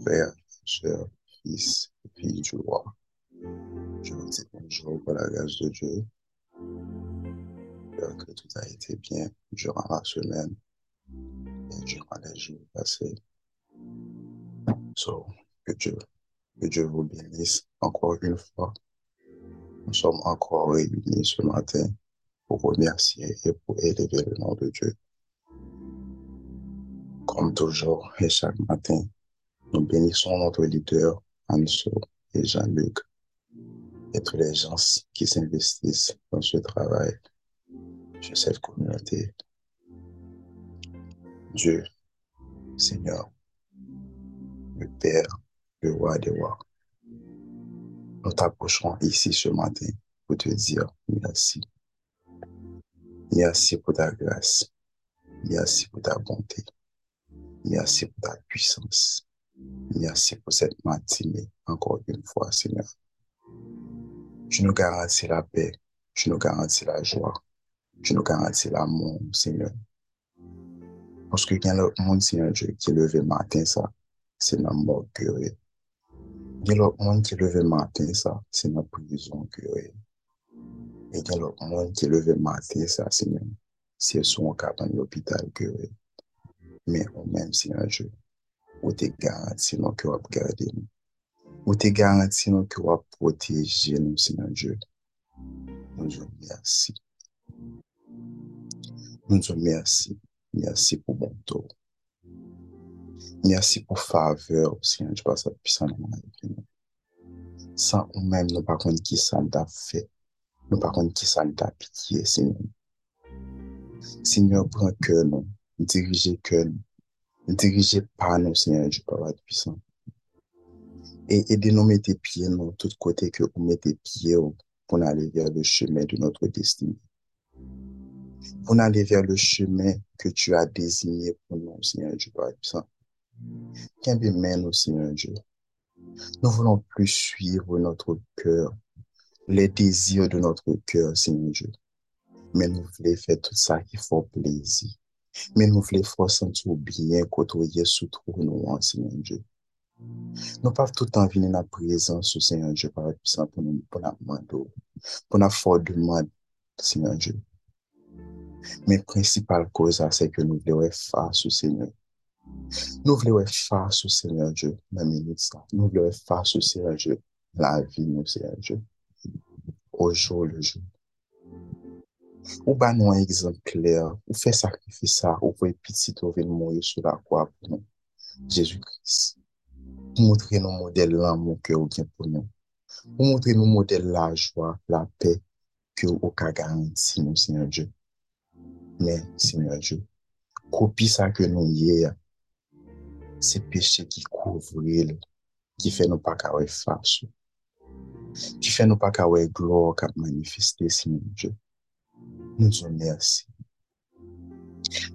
frères, sœurs, fils et filles du roi. Je vous dis bonjour par la grâce de Dieu. J'espère que tout a été bien durant la semaine et durant les jours passés. So, que Dieu, que Dieu vous bénisse encore une fois. Nous sommes encore réunis ce matin pour remercier et pour élever le nom de Dieu. Comme toujours et chaque matin, nous bénissons notre leader, Anso et Jean-Luc, et tous les gens qui s'investissent dans ce travail, sur cette communauté. Dieu, Seigneur, le Père, le Roi des Rois, nous t'approchons ici ce matin pour te dire merci. Merci pour ta grâce. Merci pour ta bonté. Merci pour ta puissance. Merci pour cette matinée, encore une fois, Seigneur. Tu nous garantis la paix, tu nous garantis la joie, tu nous garantis l'amour, Seigneur. Parce que quand le monde, Seigneur Dieu, qui est levé le matin, ça, c'est notre mort curée. Il y a monde qui est levé le matin, ça, c'est notre prison curée. Et il y a monde qui est levé le matin, ça, Seigneur, c'est son cas dans l'hôpital. Mais au même, Seigneur Dieu, ou te garanti nou ki wap gade nou. Ou te garanti nou ki wap proteje nou, Senyon Diyo. Nou diyo mersi. Nou diyo mersi. Mersi pou bonto. Mersi pou faveur, Senyon Diyo, sa pisan nan man epi nou. San ou men nou pa kon ki san da fe. Nou pa kon ki san da pitiye, Senyon. Senyon pran ke nou. Dirije ke nou. Dirigez par nous, Seigneur Dieu, par votre puissance. Et aidez-nous à mettre pieds dans tous côtés que vous mettez pieds pour aller vers le chemin de notre destinée. Pour aller vers le chemin que tu as désigné pour nous, Seigneur Dieu, par votre puissance. Qu'un nous, Seigneur Dieu. Nous voulons plus suivre notre cœur, les désirs de notre cœur, Seigneur Dieu. Mais nous voulons faire tout ça qui fait plaisir. Men nou vle fwa sentou byen kotoye sou trou nou an Seigneur Dieu. Nou pav toutan vini na prezant sou Seigneur Dieu parat pisan pou nou pou na mando, pou na fwa duman Seigneur Dieu. Men prinsipal koza se ke nou vle wè fwa sou Seigneur. Nou vle wè fwa sou Seigneur Dieu nan menit sa. Nou vle wè fwa sou Seigneur Dieu la vi nou Seigneur Dieu. Ojo le jou. Ou ba nou an egzant kler, ou fe sakrifisa, ou pou epitit ou ven mouye sou la kwa pou nou. Jezu Kris, Ou moutre nou model lan moun ke ou gen pou nou. Ou moutre nou model la jwa, la pe, ke ou ka garanti nou, Seigneur Dieu. Men, Seigneur Dieu, kopi sa ke nou ye, se peche ki kouvri lè, ki fe nou pa kawe fapsou. Ki fe nou pa kawe glor kap manifeste, Senyor Diyo. nou sou mersi.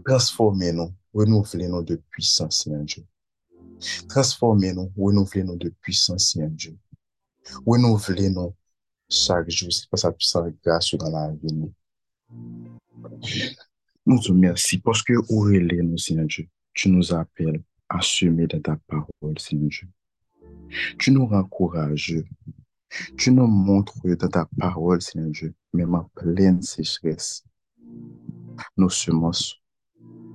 Transforme nou, renouvle nou de pwisans yon Diyo. Transforme nou, renouvle nou de pwisans yon Diyo. Renouvle nou chak jou, se pa sa pwisans grasyo dan la avi nou. Nou sou mersi, poske ou rele nou, Seigneur Dieu, tu nou apel, asume de ta parol, Seigneur Dieu. Tu nou renkourage, Tu nous montres dans ta parole, Seigneur Dieu, même en pleine sécheresse, nos semences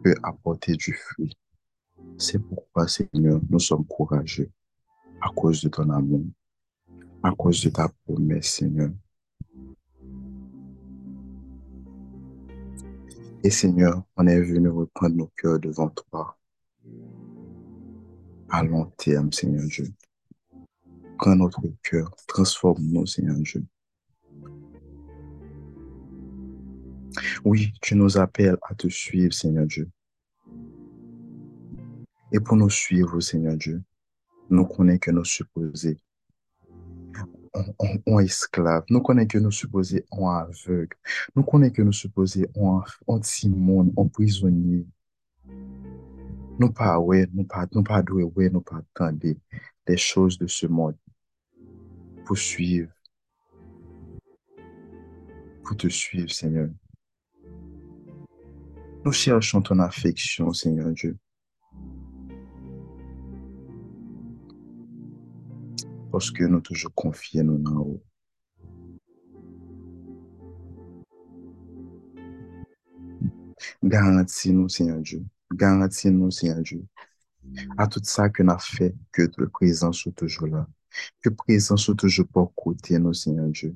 peuvent apporter du fruit. C'est pourquoi, Seigneur, nous sommes courageux à cause de ton amour, à cause de ta promesse, Seigneur. Et Seigneur, on est venu reprendre nos cœurs devant toi à long terme, Seigneur Dieu. Prends notre cœur, transforme-nous, Seigneur Dieu. Oui, tu nous appelles à te suivre, Seigneur Dieu. Et pour nous suivre, Seigneur Dieu, nous connaissons que nous supposés en esclaves, nous connaissons que nous supposés en aveugles, nous connaissons que nous supposés en, en timon, en prisonniers. Nous pas ouais, nous pas nous pas doué, ouais, nous pas attendre les choses de ce monde pour suivre, pour te suivre, Seigneur. Nous cherchons ton affection, Seigneur Dieu. Paske nou toujou konfye nou nan ou. Garanti nou, Seigneur Dieu. Garanti nou, Seigneur Dieu. A tout sa ke na fe, ke le prezant sou toujou la. que présence soit toujours pour côté nous, Seigneur Dieu.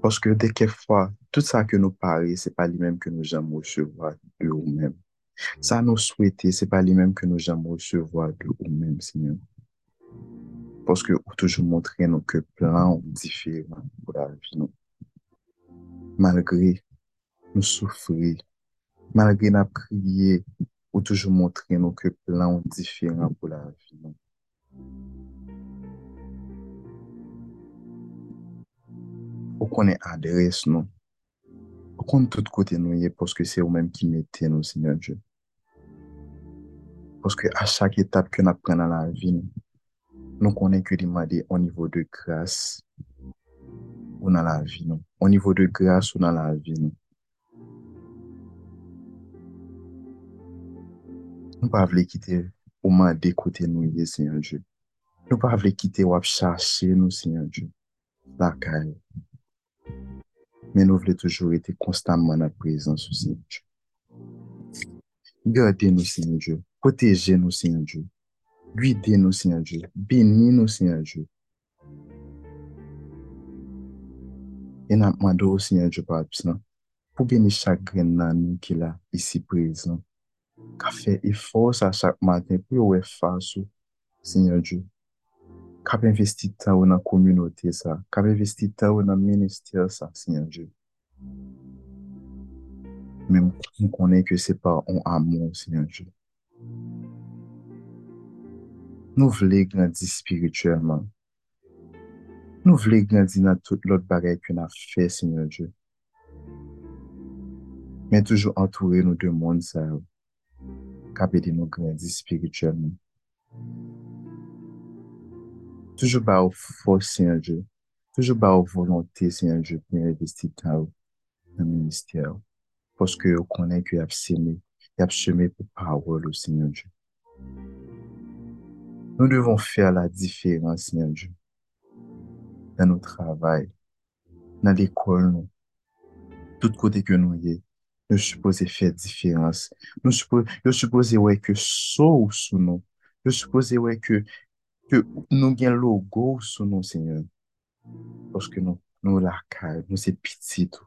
Parce que dès quelquefois, tout ça que nous parlons, c'est pas lui-même que nous j'aime recevoir de nous-mêmes. Ça nous souhaiter, c'est pas lui-même que nous j'aime recevoir de nous-mêmes, Seigneur. Parce que on toujours montrer nos que plans différents pour la vie, nous. Malgré nous souffrir, malgré nous prier, ou toujou montre nou ke plan ou diferan pou la vi nou. Ou konen adres nou. Ou konen tout kote nou ye, poske se ou menm ki mette nou, Seigneur Dieu. Poske a chak etap ke nap pren nan la vi nou, nou konen ke li made o nivou de grase ou nan la vi nou. O nivou de grase ou nan la vi nou. Nou pa vle kite ou ouman dekote nou ye, Seigneur Dieu. Nou pa vle kite wap chache nou, Seigneur Dieu, lakay. Men nou vle toujou ete konstanman na prezans, ou, Seigneur Dieu. Gade nou, Seigneur Dieu. Proteje nou, Seigneur Dieu. Guide nou, Seigneur Dieu. Beni nou, Seigneur Dieu. E nan mwado, Seigneur Dieu, pa apis nan. Pou beni chak gren nan nou ki la, isi prezant. Ka fe efor a chak maten pou yo we fasyo, Senyor Djo. Kap investi ta ou nan komyounote sa, kap investi ta ou nan minister sa, Senyor Djo. Men mwen konen ke se pa an amon, Senyor Djo. Nou vle grandi spirituelman. Nou vle grandi nan tout lot bagay ke nan fe, Senyor Djo. Men toujou antoure nou de moun sa ou. kap ede nou grandi spirituelman. Toujou ba ou fos, Seigneur Dieu. Toujou ba ou volonté, Seigneur Dieu, pou yon investi ta ou nan minister. Poske yo konen ki ap seme, ap seme pou parol ou, Seigneur Dieu. Nou devon fè la diferans, Seigneur Dieu. Nan nou travay, nan l'ekol nou, tout kote ke nou ye, nou suppose fè diferans. Nou suppose, yo suppose wè ke sou sou nou. Yo suppose wè ke, ke nou gen logo sou nou, Seigneur. Poske nou, nou lakay, nou se pitit,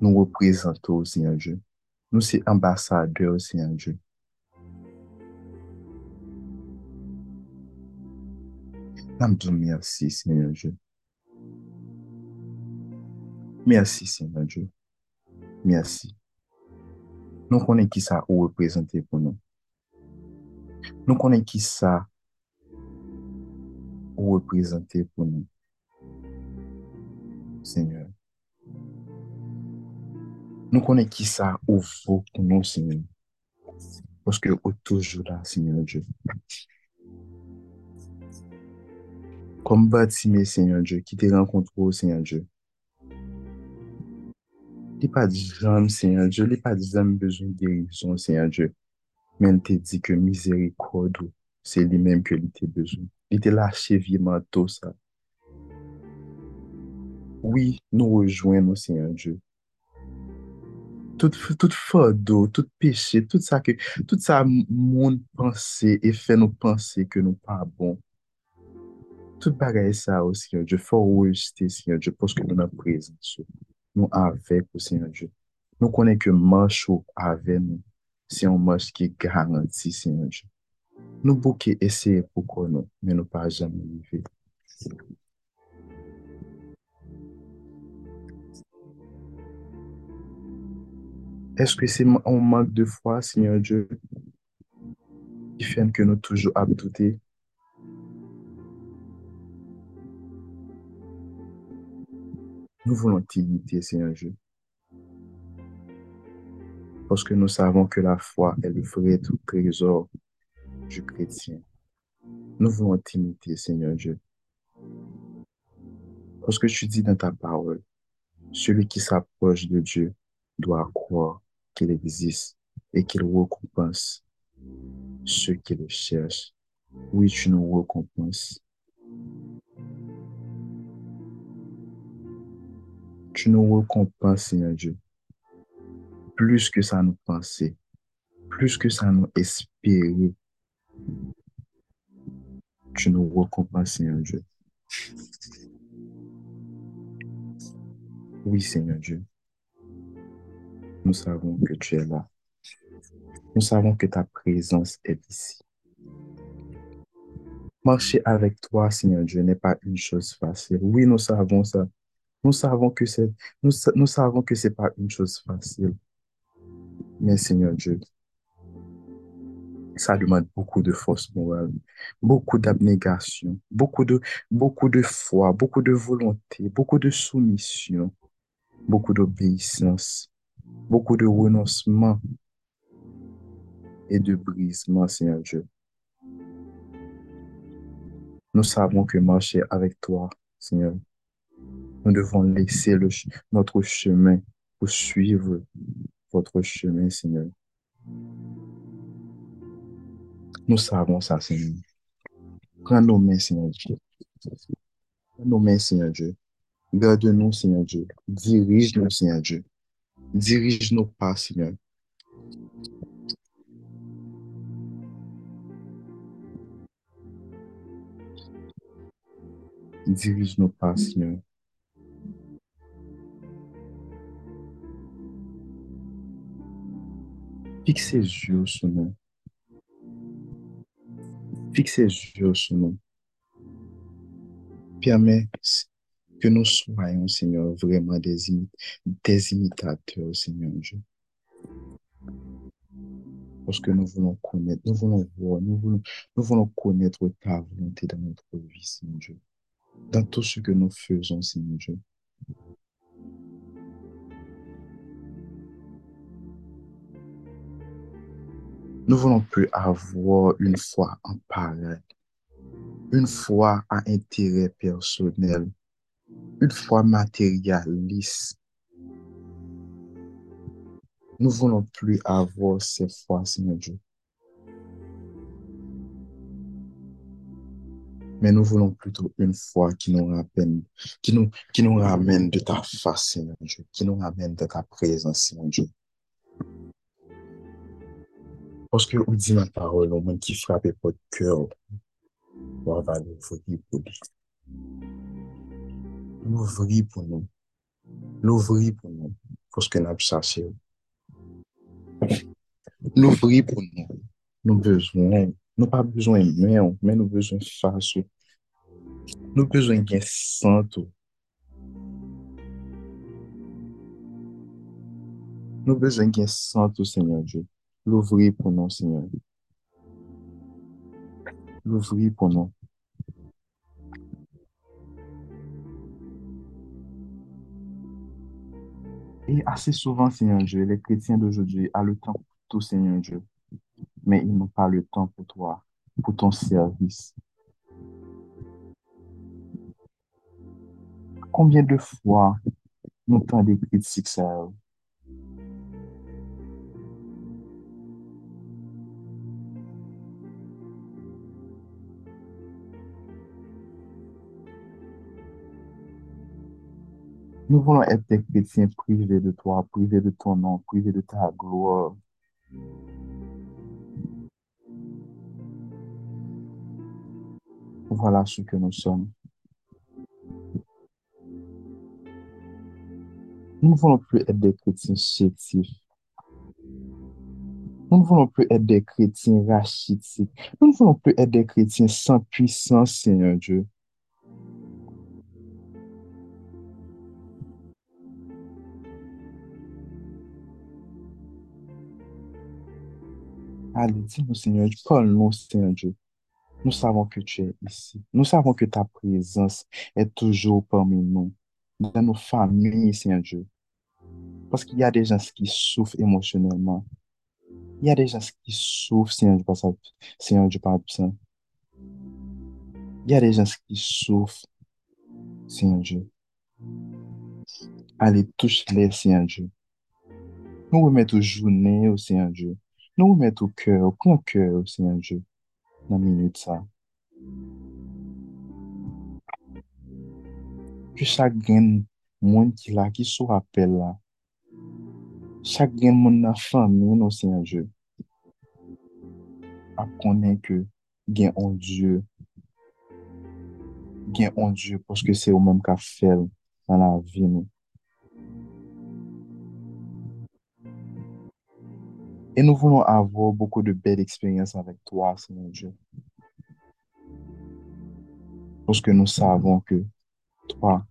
nou reprezentou, Seigneur Dieu. Nou se ambasadeur, Seigneur Dieu. Namdou mersi, Seigneur Dieu. Mersi, Seigneur Dieu. Mersi. Nou konen ki sa ou reprezentè pou nou. Nou konen ki sa ou reprezentè pou nou. Seigneur. Nou konen ki sa ou vò pou nou, Seigneur. Poske ou toujou la, Seigneur Dieu. Kom bat si me, Seigneur Dieu, ki te renkontrou, Seigneur Dieu. Li pa di jam, Seigneur Diyo, li pa di jam bezon gerizon, Seigneur Diyo. Men te di ke mizeri kodo, se li menm ke li te bezon. Li te lache vieman to sa. Oui, nou rejoen nou, Seigneur Diyo. Tout, tout fodo, tout peche, tout sa, ke, tout sa moun pense e fe nou pense ke nou pa bon. Tout bagay sa ou, oh, Seigneur Diyo, fò ou rejte, Seigneur Diyo, poske nou nan prezen sou. nou avek ou Seigneur Diyo. Nou konen ke mòch ou ave nou, se yon mòch ki garanti Seigneur Diyo. Nou pou ki eseye pou konon, men nou pa jamen vive. Eske se yon mank de fwa, Seigneur Diyo, ki fèm ke nou toujou ap dote, Nou voulons t'imiter, Seigneur Dieu. Parce que nous savons que la foi est le vrai trésor du chrétien. Nous voulons t'imiter, Seigneur Dieu. Parce que tu dis dans ta parole, celui qui s'approche de Dieu doit croire qu'il existe et qu'il récompense ceux qui le cherchent Oui, tu nous récompenses. Tu nous récompenses, Seigneur Dieu, plus que ça nous pensait, plus que ça nous espérait. Tu nous récompenses, Seigneur Dieu. Oui, Seigneur Dieu. Nous savons que tu es là. Nous savons que ta présence est ici. Marcher avec toi, Seigneur Dieu, n'est pas une chose facile. Oui, nous savons ça. Nous savons que c'est, nous, nous savons que c'est pas une chose facile. Mais Seigneur Dieu, ça demande beaucoup de force morale, beaucoup d'abnégation, beaucoup de, beaucoup de foi, beaucoup de volonté, beaucoup de soumission, beaucoup d'obéissance, beaucoup de renoncement et de brisement, Seigneur Dieu. Nous savons que marcher avec toi, Seigneur, nous devons laisser notre chemin pour suivre votre chemin, Seigneur. Nous savons ça, Seigneur. Prends nos mains, Seigneur Dieu. Prends nos mains, Seigneur Dieu. Garde-nous, Seigneur Dieu. Dirige-nous, Seigneur Dieu. Dirige nos pas, Seigneur. Dirige nos pas, Seigneur. Fixe les yeux sur nous. Fixe les yeux sur nous. Permets que nous soyons, Seigneur, vraiment des, des imitateurs, Seigneur Dieu. Parce que nous voulons connaître, nous voulons voir, nous voulons, nous voulons connaître ta volonté dans notre vie, Seigneur Dieu. Dans tout ce que nous faisons, Seigneur Dieu. Nous voulons plus avoir une foi en pareil, une foi à intérêt personnel, une foi matérialiste. Nous voulons plus avoir cette foi, Seigneur Dieu. Mais nous voulons plutôt une foi qui nous ramène, qui nous, qui nous ramène de ta face, Seigneur Dieu, qui nous ramène de ta présence, Seigneur Dieu. Poske ou di nan parol, ou moun ki frape pot kèw, wavan nou vri pou li. Nou vri pou nou. Nou vri pou nou. Poske nan psase ou. Nou vri pou nou. Nou bezwen. Nou pa bezwen men ou, men nou bezwen fase ou. Nou bezwen gen santo. Nou bezwen gen santo, Senyor Diyo. L'ouvrir pour nous, Seigneur. L'ouvrir pour nous. Et assez souvent, Seigneur Dieu, les chrétiens d'aujourd'hui ont le temps pour tout, Seigneur Dieu. Mais ils n'ont pas le temps pour toi, pour ton service. Combien de fois nous t'en des critiques ça Nous voulons être des chrétiens privés de toi, privés de ton nom, privés de ta gloire. Voilà ce que nous sommes. Nous ne voulons plus être des chrétiens chétifs. Nous ne voulons plus être des chrétiens rachitiques. Nous ne voulons plus être des chrétiens sans puissance, Seigneur Dieu. Allez, dis-nous, Seigneur parle-nous, Seigneur Dieu. Nous savons que tu es ici. Nous savons que ta présence est toujours parmi nous, dans nos familles, Seigneur Dieu. Parce qu'il y a des gens qui souffrent émotionnellement. Il y a des gens qui souffrent, Seigneur Dieu, par sa, Seigneur Dieu, par absent. Il y a des gens qui souffrent, Seigneur Dieu. Allez, touche-les, Seigneur Dieu. Nous remettons journée au Seigneur Dieu. Nou met ou kè, ou kon kè ou se yon jè nan minute sa. Kè chak gen moun ki la ki sou apel la. Chak gen moun nan fam moun ou se yon jè. Ap konen kè gen on djè. Gen on djè poske se ou moun ka fel nan la vi nou. Et nous voulons avoir beaucoup de belles expériences avec toi, Seigneur Dieu. Parce que nous savons que toi,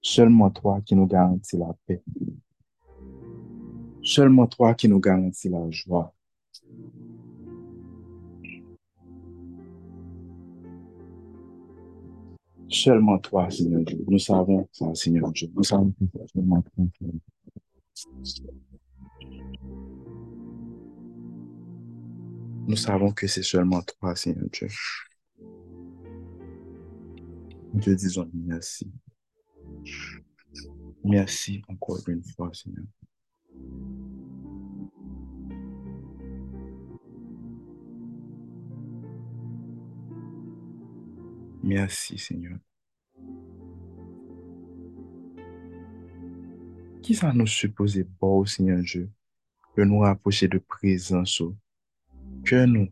seulement toi qui nous garantis la paix. Seulement toi qui nous garantis la joie. Seulement toi, Seigneur Dieu. Nous savons ça, Seigneur Dieu. Nous savons que seulement toi. Nous savons que c'est seulement toi, Seigneur Dieu. Te disons merci. Merci encore une fois, Seigneur. Merci, Seigneur. Qui ça nous supposait beau, Seigneur Dieu, de nous rapprocher de présence, kè nou.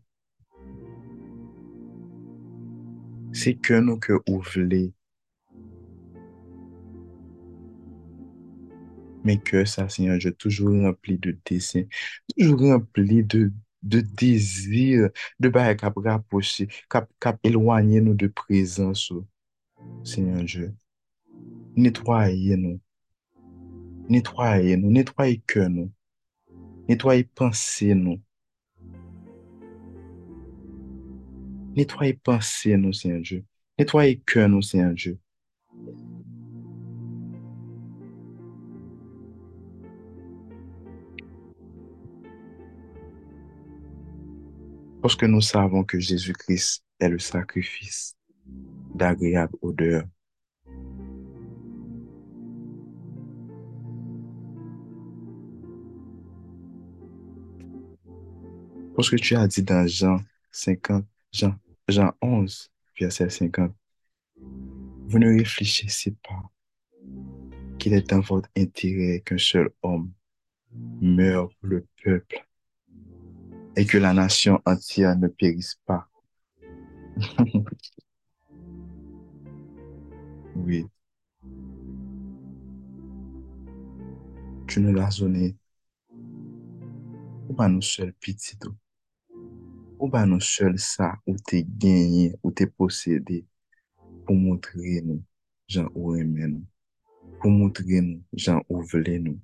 Se kè nou ke ou vle. Men kè sa, Seigneur, je toujou rempli de desen. Toujou rempli de de dezir, de baye kap raposhe, kap, kap elwanyen nou de prezansou. Seigneur Dieu, netwaye nou. Netwaye nou, netwaye ke nou. Netwaye panse nou. Nettoyez pensées, nous, Seigneur Dieu. Nettoyez cœur, nous, Seigneur Dieu. Parce que nous savons que Jésus-Christ est le sacrifice d'agréable odeur. Parce que tu as dit dans Jean 50, Jean Jean 11, verset 50. Vous ne réfléchissez pas qu'il est dans votre intérêt qu'un seul homme meure pour le peuple et que la nation entière ne périsse pas. oui. Tu nous l'as donné. Pas nous seuls petits ou ba nou sel sa ou te genye, ou te posede, pou montre nou jan ou eme nou, pou montre nou jan ou vle nou.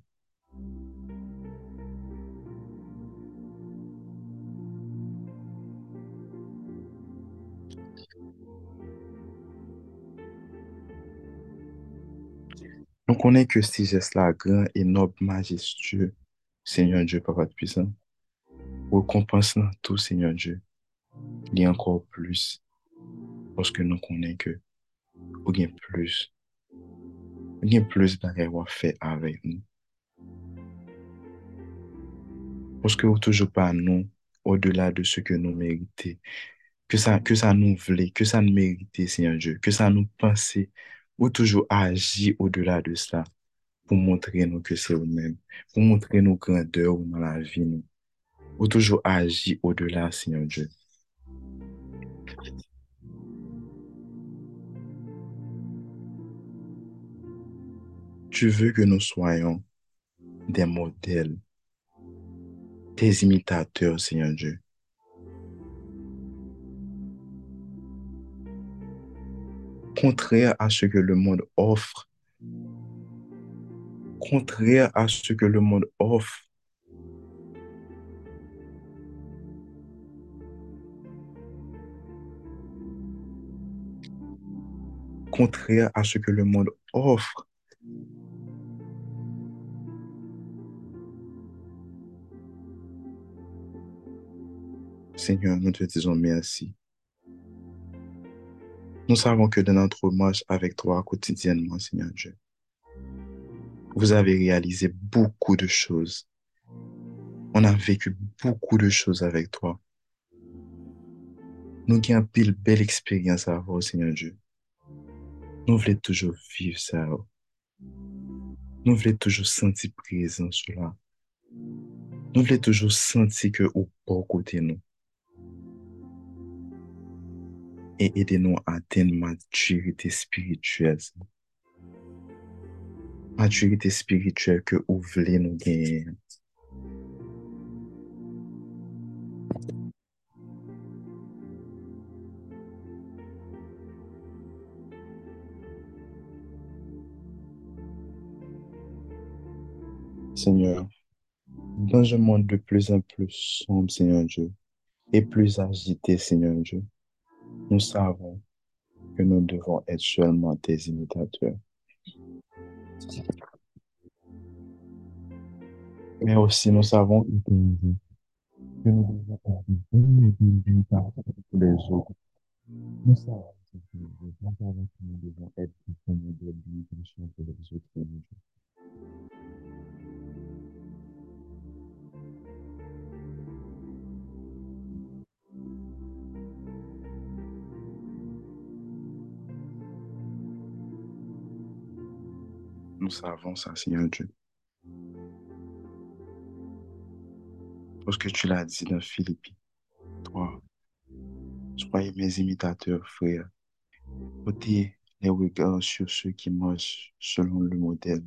Nou konen ke si jes la gran, enob, majestye, Senyon Diyo Papat Pisan, récompense dans tout, Seigneur Dieu. Il y a encore plus. Parce que nous connaissons que y a plus. Y a plus d'avoir fait avec nous. Parce que toujours pas nous, au-delà de ce que nous méritons. Que ça, que ça nous voulait, que ça nous méritait, Seigneur Dieu. Que ça nous pensait, ou toujours agir au-delà de cela pour montrer nous que c'est nous-mêmes, pour montrer nos grandeurs dans la vie. Nous ou toujours agir au-delà, Seigneur Dieu. Tu veux que nous soyons des modèles, des imitateurs, Seigneur Dieu. Contraire à ce que le monde offre, contraire à ce que le monde offre, contraire à ce que le monde offre. Seigneur, nous te disons merci. Nous savons que dans notre marche avec toi quotidiennement, Seigneur Dieu, vous avez réalisé beaucoup de choses. On a vécu beaucoup de choses avec toi. Nou gen apil bel eksperyans avò, Seigneur Dieu. Nou vle toujou viv sa ou. Nou vle toujou senti prezen sou la. Nou vle toujou senti ke ou pou kote nou. E ede nou aten maturite spirituel sa. Maturite spirituel ke ou vle nou genyen. Seigneur, dans un monde de plus en plus sombre, Seigneur Dieu, et plus agité, Seigneur Dieu, nous savons que nous devons être seulement tes imitateurs. Mais aussi, nous savons que nous devons être pour les autres. Nous savons que nous devons être pour les autres. Nous savons ça, Seigneur Dieu. Parce que tu l'as dit dans Philippi, toi, soyez mes imitateurs, frères. Ôtez les regards sur ceux qui marchent selon le modèle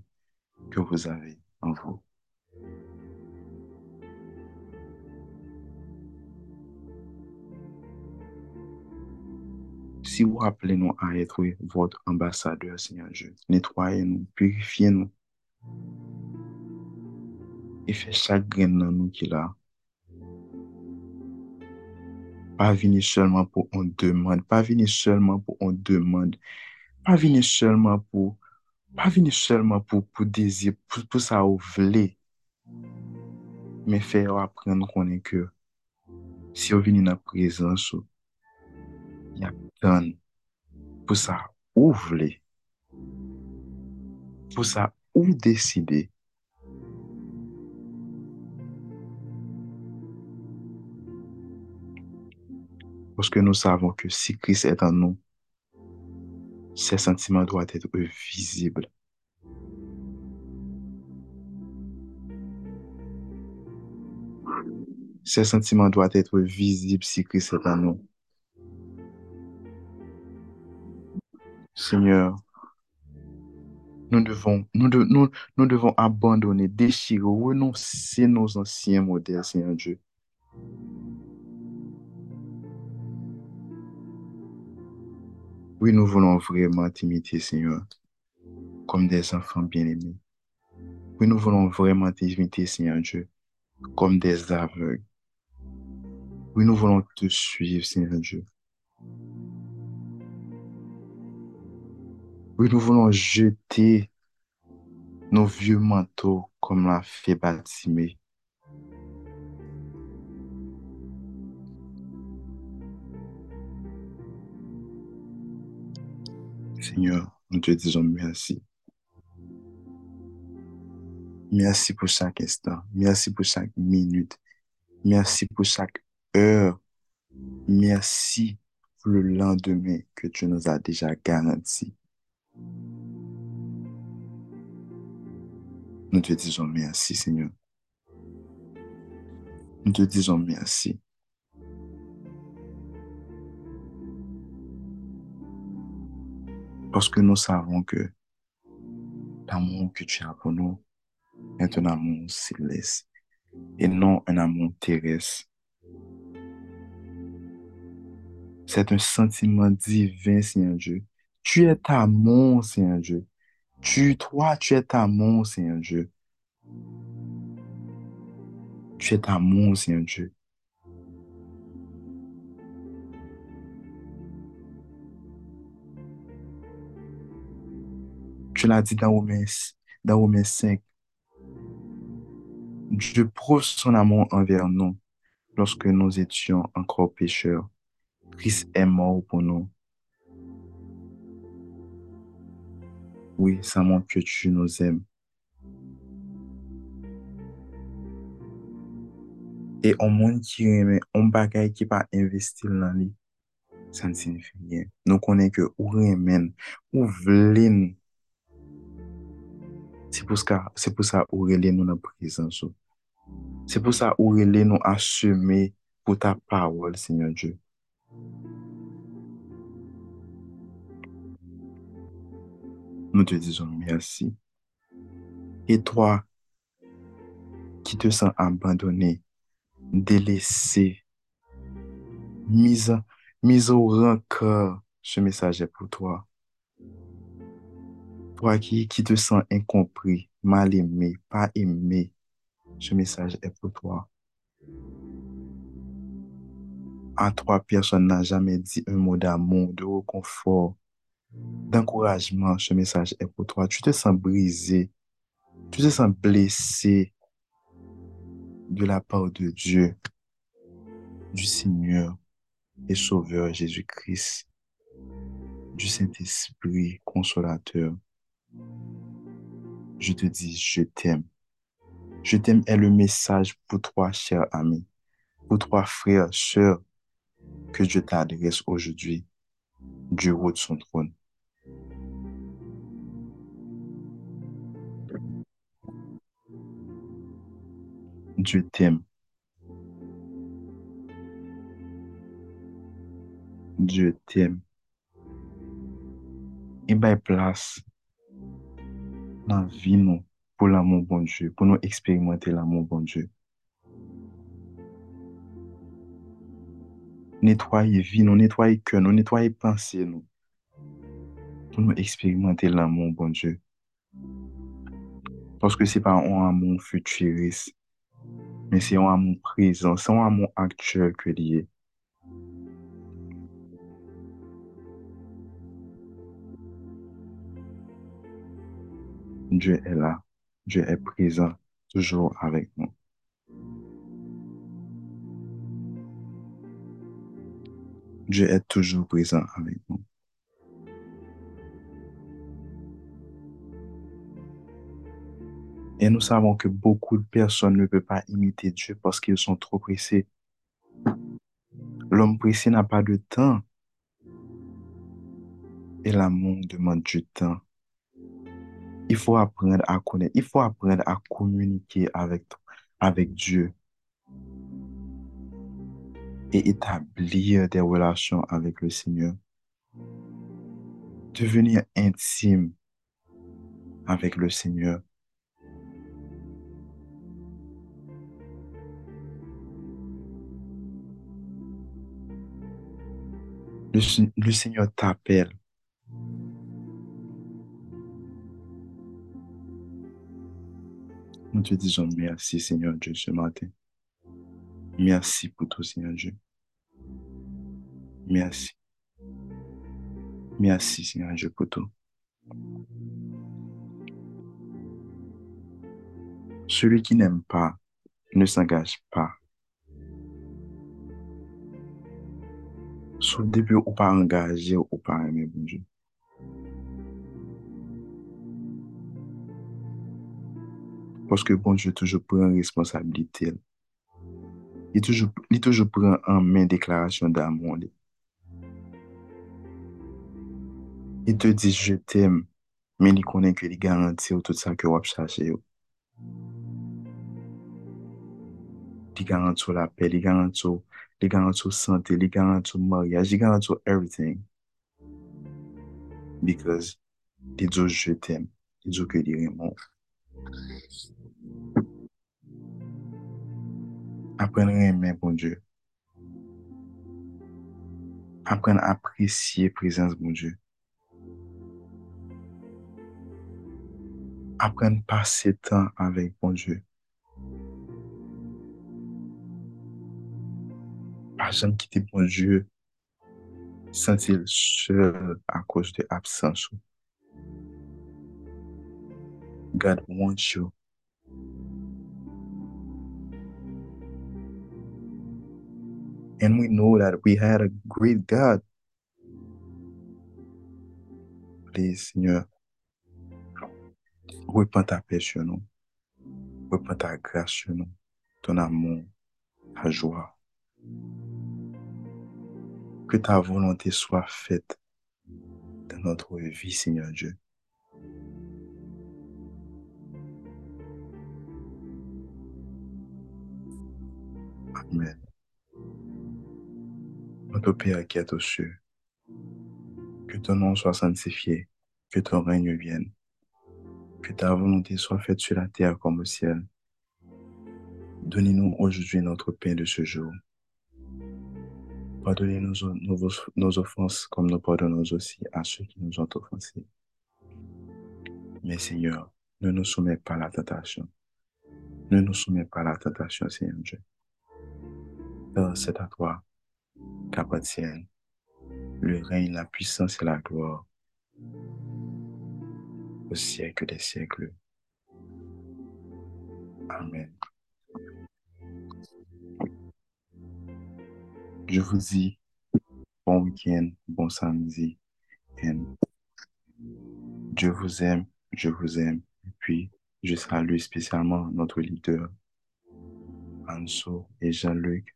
que vous avez en vous. si vous appelez nous à être votre ambassadeur, Seigneur Dieu, nettoyez-nous, purifiez-nous. Et faites chaque grain dans nous qu'il a. Pas venir seulement pour on demande, pas venir seulement pour on demande, pas venir seulement pour, pas venir seulement pour, pour désir, pour, pour ça vous voulez. Mais faire apprendre qu'on est que si vous venez dans la présence, il y a tant pour ça ou voulez, pour ça ou décider. Parce que nous savons que si Christ est en nous, ces sentiments doivent être visibles. Ces sentiments doivent être visibles si Christ est en Seigneur, nous devons, nous, de- nous, nous devons abandonner, déchirer, renoncer nos anciens modèles, Seigneur Dieu. Oui, nous voulons vraiment t'imiter, Seigneur, comme des enfants bien-aimés. Oui, nous voulons vraiment t'imiter, Seigneur Dieu, comme des aveugles. Oui, nous voulons te suivre, Seigneur Dieu. Oui, nous voulons jeter nos vieux manteaux comme l'a fait Batimée. Seigneur, nous te disons merci. Merci pour chaque instant. Merci pour chaque minute. Merci pour chaque heure. Merci pour le lendemain que tu nous as déjà garanti. Nous te disons merci, Seigneur. Nous te disons merci. Parce que nous savons que l'amour que tu as pour nous est un amour céleste et non un amour terrestre. C'est un sentiment divin, Seigneur Dieu. Tu es amour, Seigneur Dieu. Tu, toi, tu es amour, Seigneur Dieu. Tu es amour, Seigneur Dieu. Tu l'as dit dans Romains, dans Romains 5. Dieu prouve son amour envers nous lorsque nous étions encore pécheurs. Christ est mort pour nous. Oui, ça montre que tu nous aimes. E an moun ki reme, an bagay ki pa investil nan li, sa n sinifi gen. Nou konen ke ou remen, ou vlen. Se pou sa ou rele nou nan prezansou. Se pou sa ou rele nou aseme pou ta pawol, Senyor Diyo. Nous te disons merci. Et toi, qui te sens abandonné, délaissé, mis, mis au rancœur, ce message est pour toi. Toi qui, qui te sens incompris, mal aimé, pas aimé, ce message est pour toi. À toi, personne n'a jamais dit un mot d'amour, de réconfort, d'encouragement. Ce message est pour toi. Tu te sens brisé, tu te sens blessé de la part de Dieu, du Seigneur et Sauveur Jésus-Christ, du Saint-Esprit consolateur. Je te dis, je t'aime. Je t'aime est le message pour toi, cher ami, pour toi, frères, sœurs, que Dieu t'adresse aujourd'hui du haut de son trône. Dieu t'aime. Dieu t'aime. E bay plas nan vi nou pou l'amon bon Dieu, pou nou eksperimente l'amon bon Dieu. Netwaye vi nou, netwaye ke nou, netwaye panse nou. Pou nou eksperimente l'amon bon Dieu. Paske se pa an amon futurist, mais c'est un amour présent, c'est un amour actuel que lié. Dieu est là, Dieu est présent, toujours avec nous. Dieu est toujours présent avec nous. Et nous savons que beaucoup de personnes ne peuvent pas imiter Dieu parce qu'ils sont trop pressés. L'homme pressé n'a pas de temps. Et l'amour demande du temps. Il faut apprendre à connaître, il faut apprendre à communiquer avec, avec Dieu et établir des relations avec le Seigneur. Devenir intime avec le Seigneur. Le, Seigneur t'appelle. Nous te disons merci, Seigneur Dieu, ce matin. Merci pour tout, Seigneur Dieu. Merci. Merci, Seigneur Dieu, pour tout. Celui qui n'aime pas ne s'engage pas. sou depi ou pa angaje ou pa eme bonjou. Poske bonjou toujou pren responsabilite el. Li toujou pren an men deklarasyon da amon li. Li te di je tem, men li konen ke li garanti ou tout sa ke wap chache yo. Li garanti ou la pe, li garanti ou il garantit santé, il garantit mariage, il garantit everything. Because il dit je il dit que il aime. Apprendre à aimer, bon à apprécier la présence, bon Dieu. Apprendre à passer temps avec bon Dieu. Sentir seul à cause de. God wants you. And we know that we had a great God. Please, Seigneur, répands ta paix sur nous. Répands ta grâce sur nous, ton amour, ta joie. Que ta volonté soit faite dans notre vie, Seigneur Dieu. Amen. Notre Père qui est aux cieux, que ton nom soit sanctifié, que ton règne vienne, que ta volonté soit faite sur la terre comme au ciel. Donnez-nous aujourd'hui notre pain de ce jour. Pardonnez-nous nos, nos offenses comme nous pardonnons aussi à ceux qui nous ont offensés. Mais Seigneur, ne nous soumets pas à la tentation. Ne nous soumets pas à la tentation, Seigneur Dieu. c'est à toi qu'appartiennent le règne, la puissance et la gloire au siècle des siècles. Amen. Je vous dis bon week-end, bon samedi. Dieu vous aime, je vous aime. Et puis, je salue spécialement notre leader, Anso et Jean-Luc.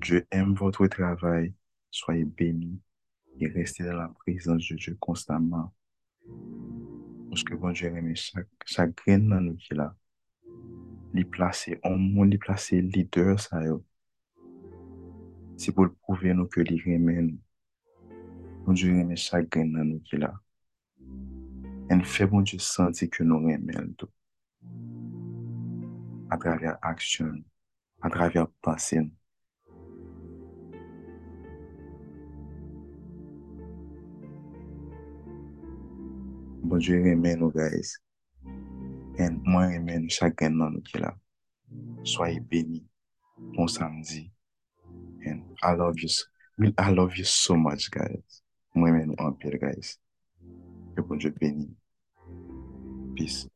Dieu aime votre travail. Soyez bénis et restez dans la présence de Dieu constamment. Parce que bon Dieu aime chaque, chaque graine dans nous qui est là. Placer, les placer leader, ça Se pou l'prouve nou ke li remen nou. Moun diyo remen chak gen nan nou ki la. En fe moun diyo santi ke nou remen nou. A travya aksyon, a travya pasen. Moun diyo remen nou guys. En mwen remen chak gen nan nou ki la. Soye beni. Bon samdi. And I love you. I love you so much, guys. Moi, remet nous en pire, guys. Que Dieu bénisse. Peace.